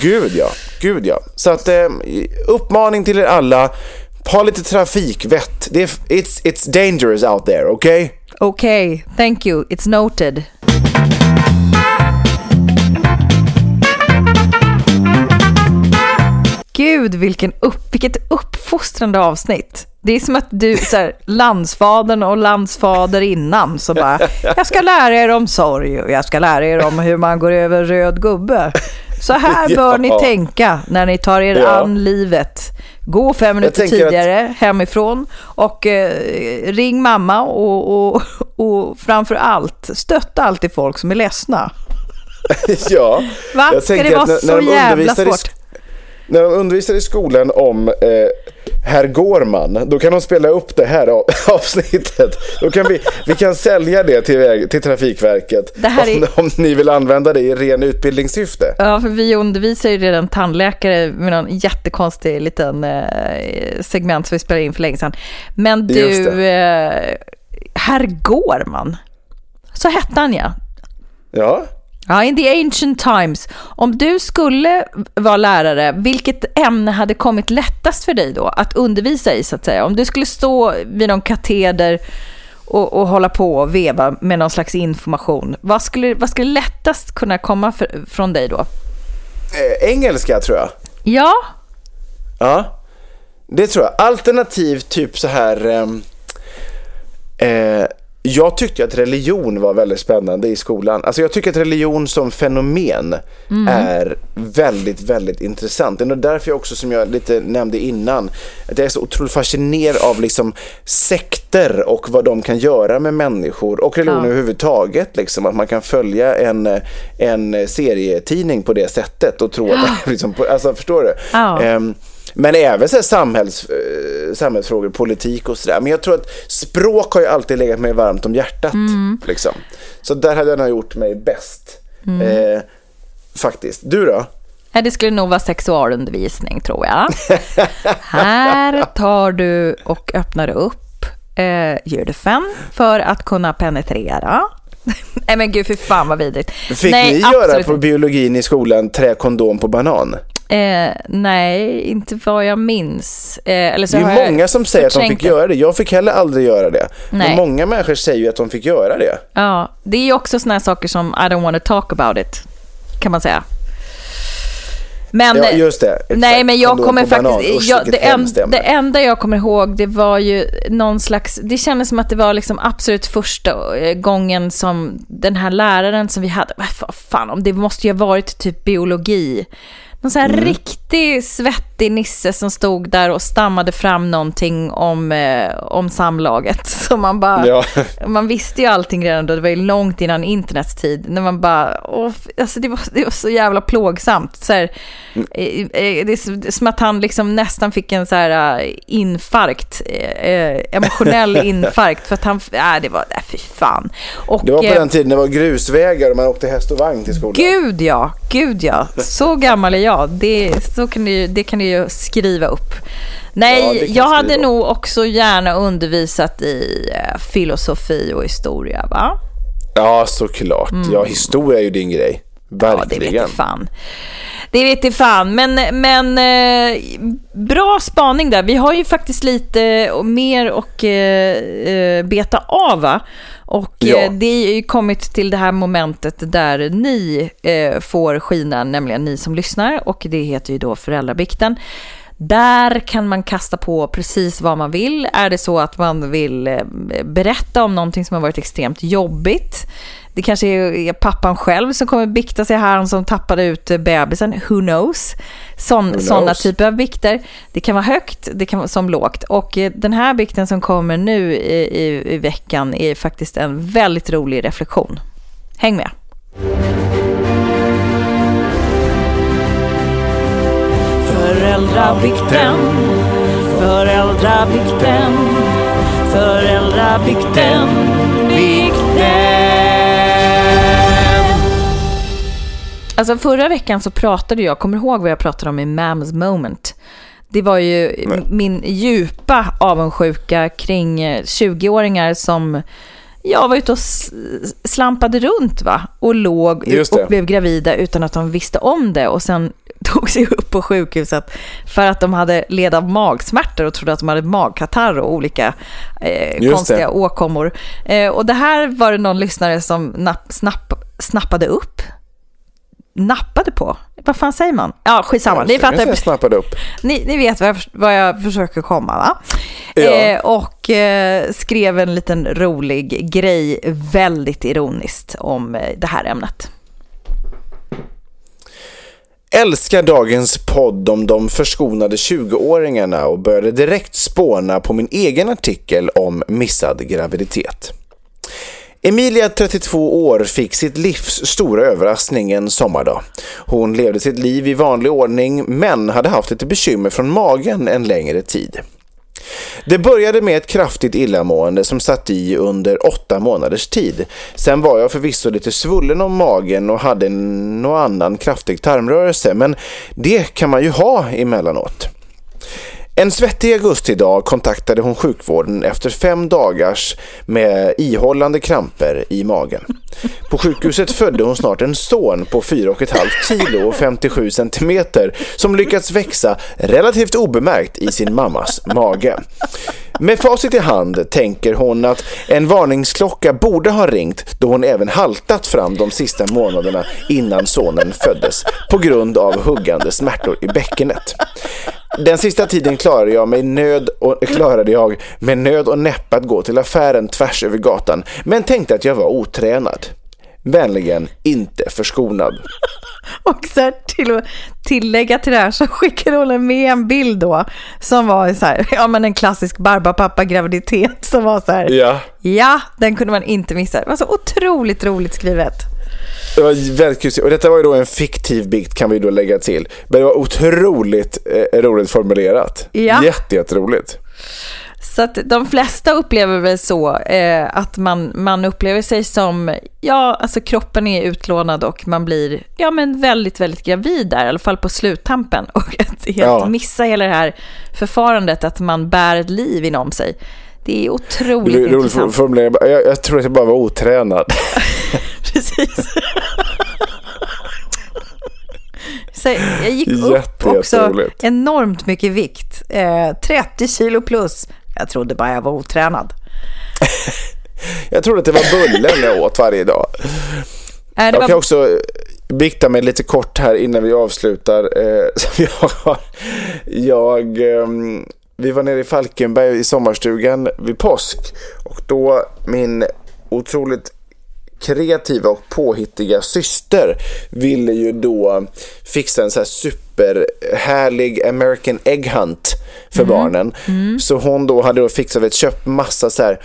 Gud ja, gud ja. Så att eh, uppmaning till er alla, ha lite trafikvett. Det är, it's, it's dangerous out there, okej? Okej, thank you. It's noted. Gud, vilken upp, vilket uppfostrande avsnitt. Det är som att du, så här, landsfadern och landsfader innan, så bara, jag ska lära er om sorg och jag ska lära er om hur man går över röd gubbe. Så här <laughs> bör ni Ja. tänka när ni tar er Ja. an livet. Gå fem minuter tänker att- tidigare hemifrån och eh, ring mamma och, och, och framför allt stötta alltid folk som är ledsna. <laughs> ja. Va? Jag Ska det vara när- så när de jävla svårt? När de undervisar i skolan om eh, herr Gårman, då kan de spela upp det här av- <laughs> avsnittet. Då kan vi, vi kan sälja det till, väg, till Trafikverket är- om, om ni vill använda det i ren utbildningssyfte. Ja, för vi undervisar ju redan tandläkare med någon jättekonstig liten eh, segment som vi spelade in för länge sedan. Men du, eh, herr Gårman, så hette han ja. Ja. Ja, in the ancient times. Om du skulle vara lärare, vilket ämne hade kommit lättast för dig då att undervisa i så att säga? Om du skulle stå vid någon kateder och, och hålla på och veva med någon slags information, vad skulle, vad skulle lättast kunna komma för, från dig då? Eh, engelska tror jag. Ja, Ja, det tror jag. Alternativt typ så här... ehm, Eh, jag tyckte att religion var väldigt spännande i skolan. Alltså jag tycker att religion som fenomen är väldigt, väldigt intressant. Det är därför jag också, som jag lite nämnde innan, att jag är så otroligt fascinerad av liksom sekter och vad de kan göra med människor och religion Ja. överhuvudtaget. Liksom, att man kan följa en, en serietidning på det sättet och tro att <gasps> liksom, på- alltså förstår du? Ja. Ehm, men även så samhälls, eh, samhällsfrågor, politik och sådär. Men jag tror att språk har ju alltid legat mig varmt om hjärtat. Liksom. Så där hade jag nog gjort mig bäst. Eh, faktiskt. Du då? Det skulle nog vara sexualundervisning tror jag. <laughs> Här tar du och öppnar upp eh, gylfen för att kunna penetrera. <laughs> Nej men gud, för fan vad vidrigt. Fick nej, ni göra på biologin i skolan trä kondom på banan? Eh, nej, inte vad jag minns. Eh, eller så Det är många som säger att de fick göra det. Jag fick heller aldrig göra det. Nej. Men många människor säger ju att de fick göra det. Ja, det är ju också såna här saker som I don't want to talk about it, kan man säga. Men, Ja, just det. Exakt. Nej, men jag kommer faktiskt... Usch, jag, det, en, det enda jag kommer ihåg, det var ju någon slags... Det kändes som att det var liksom absolut första eh, gången som den här läraren som vi hade... Vad fa- fan, om det måste ju ha varit typ biologi. Någon sån här Mm. Riktig svettig nisse som stod där och stammade fram någonting om, eh, om samlaget. <laughs> Så man bara... Ja. Man visste ju allting redan då, det var ju långt innan internets tid. När man bara, åh, alltså det, var, det var så jävla plågsamt. Så här, eh, eh, det är som att han liksom nästan fick en så här eh, infarkt, eh, emotionell <laughs> infarkt. För att han, äh, det var, äh, fy fan. Och, Det var på eh, den tiden det var grusvägar och man åkte häst och vagn till skolan. Gud ja, gud ja. Så gammal är jag. Det, så kan du, det kan du ju skriva upp. Ja, Nej, kan jag hade skriva nog också gärna undervisat i eh, filosofi och historia, va? Ja, såklart. Ja, historia är ju din grej. Mm. Ja, det Verkligen. vet fan. Det vet det fan, men, men eh, bra spaning där. Vi har ju faktiskt lite mer och eh, eh, beta av va? Och Ja. eh, det är ju kommit till det här momentet där ni eh, får skina, nämligen ni som lyssnar och det heter ju då föräldrabikten. Där kan man kasta på precis vad man vill. Är det så att man vill eh, berätta om någonting som har varit extremt jobbigt. Det kanske är pappan själv som kommer bikta sig här, som tappade ut bebisen. Who knows? Sådana typer av bikter. Det kan vara högt, det kan vara som lågt. Och eh, den här bikten som kommer nu i, i, i veckan är faktiskt en väldigt rolig reflektion. Häng med! Föräldrabikten, föräldrabikten, föräldrabikten, bikten. Alltså förra veckan så pratade jag, kommer ihåg vad jag pratade om i Mams moment? Det var ju Nej. min djupa avundsjuka kring 20-åringar som jag var ute och slampade runt va? och låg och blev gravida utan att de visste om det och sen <laughs> tog sig upp på sjukhuset för att de hade led av magsmärtor och trodde att de hade magkatarr och olika eh, konstiga det. åkommor. Eh, och det här var det någon lyssnare som napp, snapp, snappade upp nappade på. Vad fan säger man? Ja, skitsamma. Ni fattar. Jag snappade upp. Ni, ni vet vad jag, vad jag försöker komma, va? Ja. Eh, och eh, skrev en liten rolig grej, väldigt ironiskt, om eh, det här ämnet. Älskar dagens podd om de förskonade 20-åringarna och började direkt spåna på min egen artikel om missad graviditet. Emilia, 32 år, fick sitt livs stora överraskning en sommardag. Hon levde sitt liv i vanlig ordning men hade haft lite bekymmer från magen en längre tid. Det började med ett kraftigt illamående som satt i under åtta månaders tid. Sen var jag förvisso lite svullen om magen och hade någon annan kraftig tarmrörelse men det kan man ju ha emellanåt. En svettig augustidag kontaktade hon sjukvården efter fem dagars med ihållande kramper i magen. På sjukhuset födde hon snart en son på 4,5 kilo och 57 centimeter som lyckats växa relativt obemärkt i sin mammas mage. Med facit i hand tänker hon att en varningsklocka borde ha ringt då hon även haltat fram de sista månaderna innan sonen föddes på grund av huggande smärtor i bäckenet. Den sista tiden klarade jag, mig nöd och, klarade jag med nöd och näppe att gå till affären tvärs över gatan, men tänkte att jag var otränad. Vänligen inte förskonad. Och så här, till tillägga till det här så skickade hon med en bild då som var så här, ja men en klassisk barbapappa-graviditet som var så här, ja. ja, den kunde man inte missa. Det var så otroligt roligt skrivet. Det var väldigt kul. Och detta var ju då en fiktiv bikt kan vi då lägga till. Men det var otroligt eh, roligt formulerat. Ja. Jätte, jätteroligt. Så att de flesta upplever väl så eh, att man, man upplever sig som, ja, alltså kroppen är utlånad och man blir, ja men väldigt, väldigt gravid där, i alla fall på sluttampen. <laughs> Och att helt ja. missa hela det här förfarandet att man bär ett liv inom sig. Det är otroligt är intressant. Formulering. Jag, jag tror att jag bara var otränad. <laughs> <laughs> Precis. Så jag gick upp också enormt mycket vikt. Eh, 30 kilo plus. Jag trodde bara jag var otränad. <laughs> jag trodde att det var bullen jag åt varje dag. Äh, jag var... kan också bikta mig lite kort här innan vi avslutar. Eh, jag, jag um, vi var nere i Falkenberg i sommarstugan vid påsk och då min otroligt kreativa och påhittiga syster ville ju då fixa en så här superhärlig American Egg Hunt för mm. barnen. Mm. Så hon då hade då fixat, vet, köpt massa så här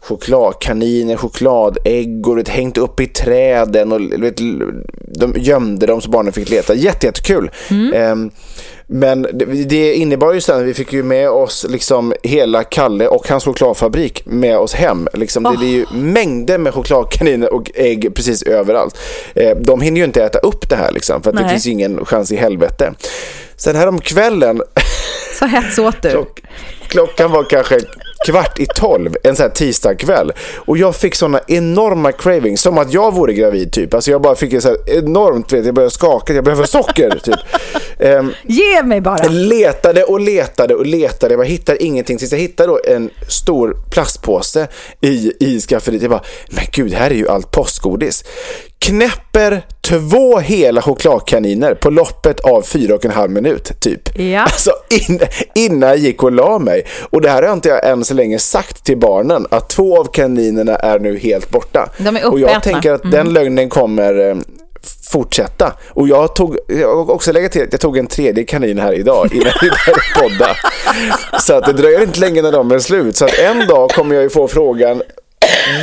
chokladkaniner, chokladägg och hängt upp i träden och vet, de gömde dem så barnen fick leta. Jätte, jättekul. Mm. Um, men det, innebar ju sen att vi fick ju med oss liksom hela Kalle och hans chokladfabrik med oss hem. Liksom, oh. det, är ju mängder med chokladkaniner och ägg precis överallt. Eh, de hinner ju inte äta upp det här liksom, för att det finns ju ingen chans i helvete. Sen här om kvällen Så hets åt du. <laughs> Klock, klockan var kanske kvart i tolv en sån här tisdagkväll. Och jag fick såna enorma cravings, som att jag vore gravid typ. Alltså jag bara fick en så här enormt, vet, jag började skaka, jag behöver socker <laughs> typ. Um, Ge mig bara! Letade och letade och letade, jag hittade ingenting. Tills jag hittade då en stor plastpåse i, i skafferiet. Jag bara, men gud, här är ju allt påskgodis knäpper två hela chokladkaniner på loppet av fyra och en halv minut typ. Ja. Alltså in, innan jag gick och la mig. Och det här har inte jag än så länge sagt till barnen att två av kaninerna är nu helt borta. De är och jag uppätna. tänker att den lögnen kommer eh, fortsätta. Och jag tog, jag också lägga till att jag tog en tredje kanin här idag innan vi började podda. <laughs> Så att det dröjer inte länge när de är slut. Så att en dag kommer jag ju få frågan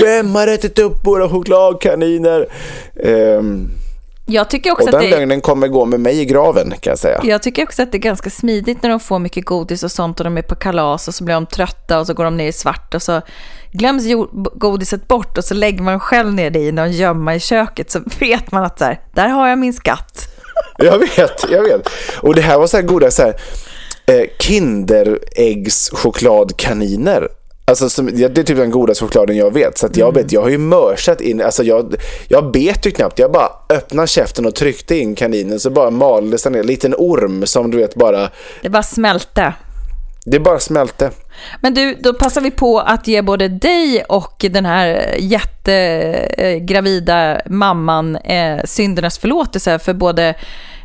Vem har ätit upp våra chokladkaniner? Ehm, Jag tycker också och att den det... lögnen kommer gå med mig i graven kan jag säga. Jag tycker också att det är ganska smidigt när de får mycket godis och sånt och de är på kalas och så blir de trötta och så går de ner i svart och så glöms godiset bort och så lägger man själv ner det i någon gömma i köket så vet man att så här, där har jag min skatt. <laughs> Jag vet, jag vet. Och det här var så här goda så här, eh, Kinderäggs-chokladkaniner. Alltså som, det är typ den godaste chokladen jag vet. Så att jag vet, jag har ju mörsat in, alltså jag, jag bet ju knappt. Jag bara öppnade käften och tryckte in kaninen så bara maldes den ner. En liten orm som du vet bara, Det bara smälte. det bara smälte. Men du, då passar vi på att ge både dig och den här jättegravida mamman eh, syndernas förlåtelse för både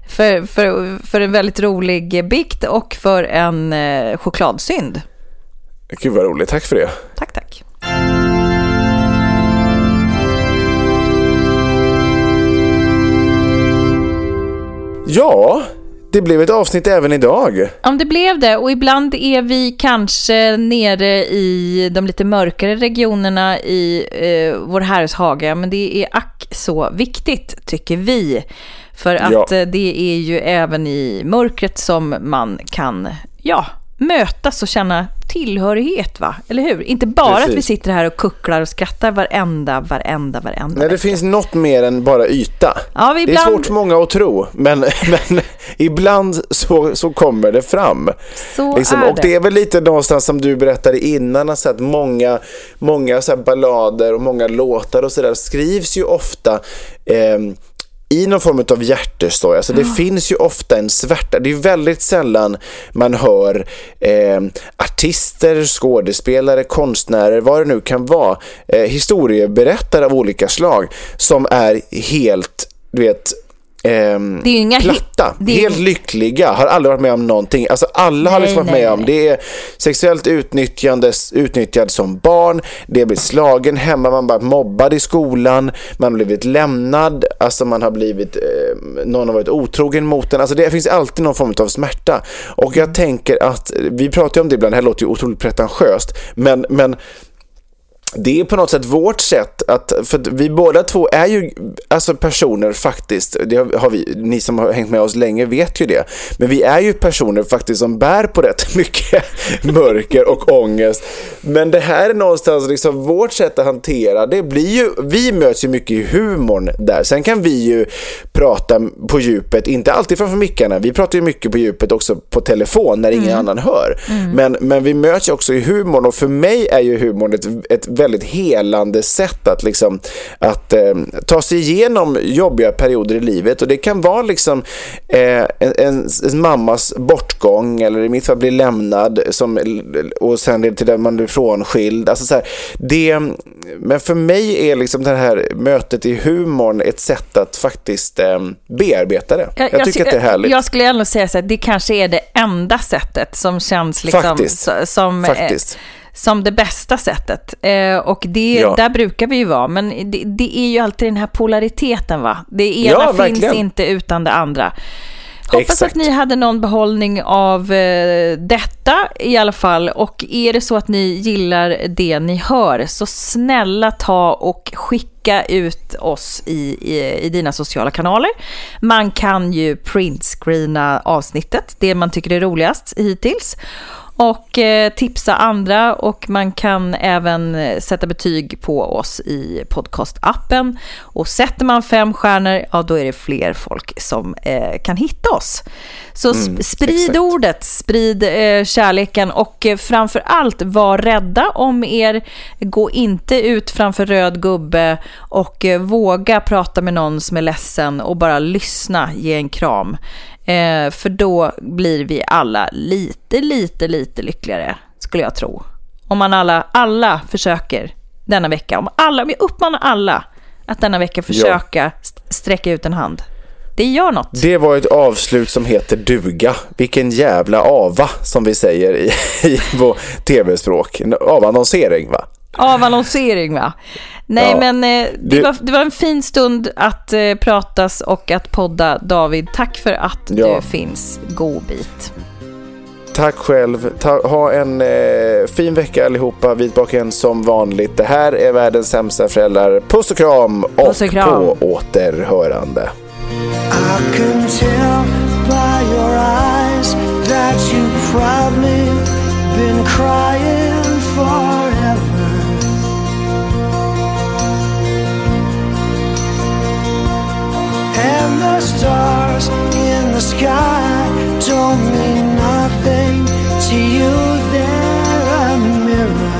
för, för, för en väldigt rolig bikt och för en eh, chokladsynd. Gud vad roligt, tack för det. Tack, tack. Ja, det blev ett avsnitt även idag. Om det blev det, och ibland är vi kanske nere i de lite mörkare regionerna i eh, vår Herres hage, men det är ack så viktigt, tycker vi. För att Ja. det är ju även i mörkret som man kan, ja, mötas och känna tillhörighet, va? Eller hur? Inte bara att vi Precis. sitter här och kucklar och skrattar varenda, varenda, varenda Nej, det vecka. finns något mer än bara yta. Ja, vi Det är ibland... svårt för många att tro, men, <laughs> men ibland så, så kommer det fram. Så Liksom, är och det är väl lite någonstans som du berättade innan, alltså att många, många så ballader och många låtar och sådär skrivs ju ofta ehm, i någon form av hjärtesorg. Alltså det finns ju ofta en svärta. Det är väldigt sällan man hör eh, artister, skådespelare, konstnärer, vad det nu kan vara, eh, historieberättare av olika slag som är helt, du vet, ehm, Det är ju inga platta, är helt lyckliga, har aldrig varit med om någonting. Alltså alla har Nej, liksom varit nej, med om nej. det är sexuellt utnyttjande, utnyttjad som barn, det har blivit slagen hemma, man bara mobbad i skolan, man har blivit lämnad, alltså man har blivit, eh, någon har varit otrogen mot en, alltså det finns alltid någon form av smärta. Och jag tänker att, vi pratar ju om det ibland, det här låter ju otroligt pretentiöst, men, men det är på något sätt vårt sätt att, för att vi båda två är ju alltså personer faktiskt, det har vi, ni som har hängt med oss länge vet ju det, men vi är ju personer faktiskt som bär på rätt <laughs> mycket mörker och ångest. Men det här är någonstans liksom vårt sätt att hantera, det blir ju, vi möts ju mycket i humorn där. Sen kan vi ju prata på djupet, inte alltid framför mickarna, vi pratar ju mycket på djupet också på telefon när ingen annan hör. Men, men vi möts ju också i humorn och för mig är ju humorn ett, ett väldigt helande sätt att, liksom, att eh, ta sig igenom jobbiga perioder i livet och det kan vara liksom eh, en, en, en mammas bortgång eller i mitt fall bli lämnad som, och sen till att man blir frånskild. Alltså så här, det, men för mig är liksom det här mötet i humorn ett sätt att faktiskt eh, bearbeta det. Jag, tycker att det är härligt. Jag skulle ändå säga att det kanske är det enda sättet som känns liksom Faktiskt. som, eh, Faktiskt. Som det bästa sättet. Eh, och det, Ja. där brukar vi ju vara, men det, det är ju alltid den här polariteten va? Det ena Ja, finns verkligen. inte utan det andra. Hoppas Exakt. att ni hade någon behållning av eh, detta i alla fall. Och är det så att ni gillar det ni hör, så snälla ta och skicka ut oss i, i, i dina sociala kanaler. Man kan ju printscreena avsnittet, det man tycker är roligast hittills. Och eh, tipsa andra och man kan även eh, sätta betyg på oss i podcastappen. Och sätter man fem stjärnor, ja då är det fler folk som eh, kan hitta oss. Så sp- sprid exakt. ordet, sprid eh, kärleken och eh, framför allt var rädda om er. Gå inte ut framför röd gubbe och våga prata med någon som är ledsen och bara lyssna, ge en kram. Eh, för då blir vi alla lite, lite, lite lyckligare, skulle jag tro. Om man alla, alla försöker denna vecka, om alla, om jag uppmanar alla att denna vecka försöka st- sträcka ut en hand. Det gör något. Det var ett avslut som heter duga. Vilken jävla ava som vi säger i, <laughs> i vår tv-språk. Avannonsering va? Avannonsering va? Nej Ja, men eh, det, det- var, det var en fin stund att eh, pratas och att podda. David, tack för att Ja. du finns. God bit. Tack själv. Ta, ha en eh, fin vecka allihopa. Vitbaken som vanligt. Det här är världens sämsta föräldrar. Puss och kram och, Puss och kram. på återhörande. I can tell by your eyes that you've probably been crying And the stars in the sky don't mean nothing to you. They're a mirror.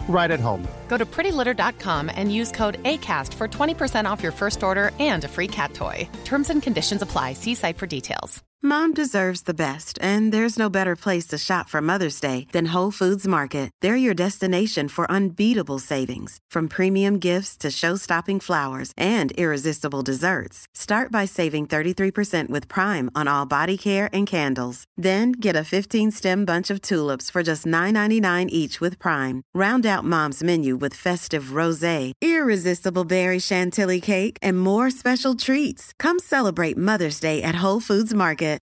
right at home. Go to prettylitter.com and use code ACAST for 20% off your first order and a free cat toy. Terms and conditions apply. See site for details. Mom deserves the best, and there's no better place to shop for Mother's Day than Whole Foods Market. They're your destination for unbeatable savings, from premium gifts to show-stopping flowers and irresistible desserts. Start by saving 33% with Prime on all body care and candles. Then get a 15-stem bunch of tulips for just $9.99 each with Prime. Round out Mom's menu with festive rosé, irresistible berry chantilly cake, and more special treats. Come celebrate Mother's Day at Whole Foods Market.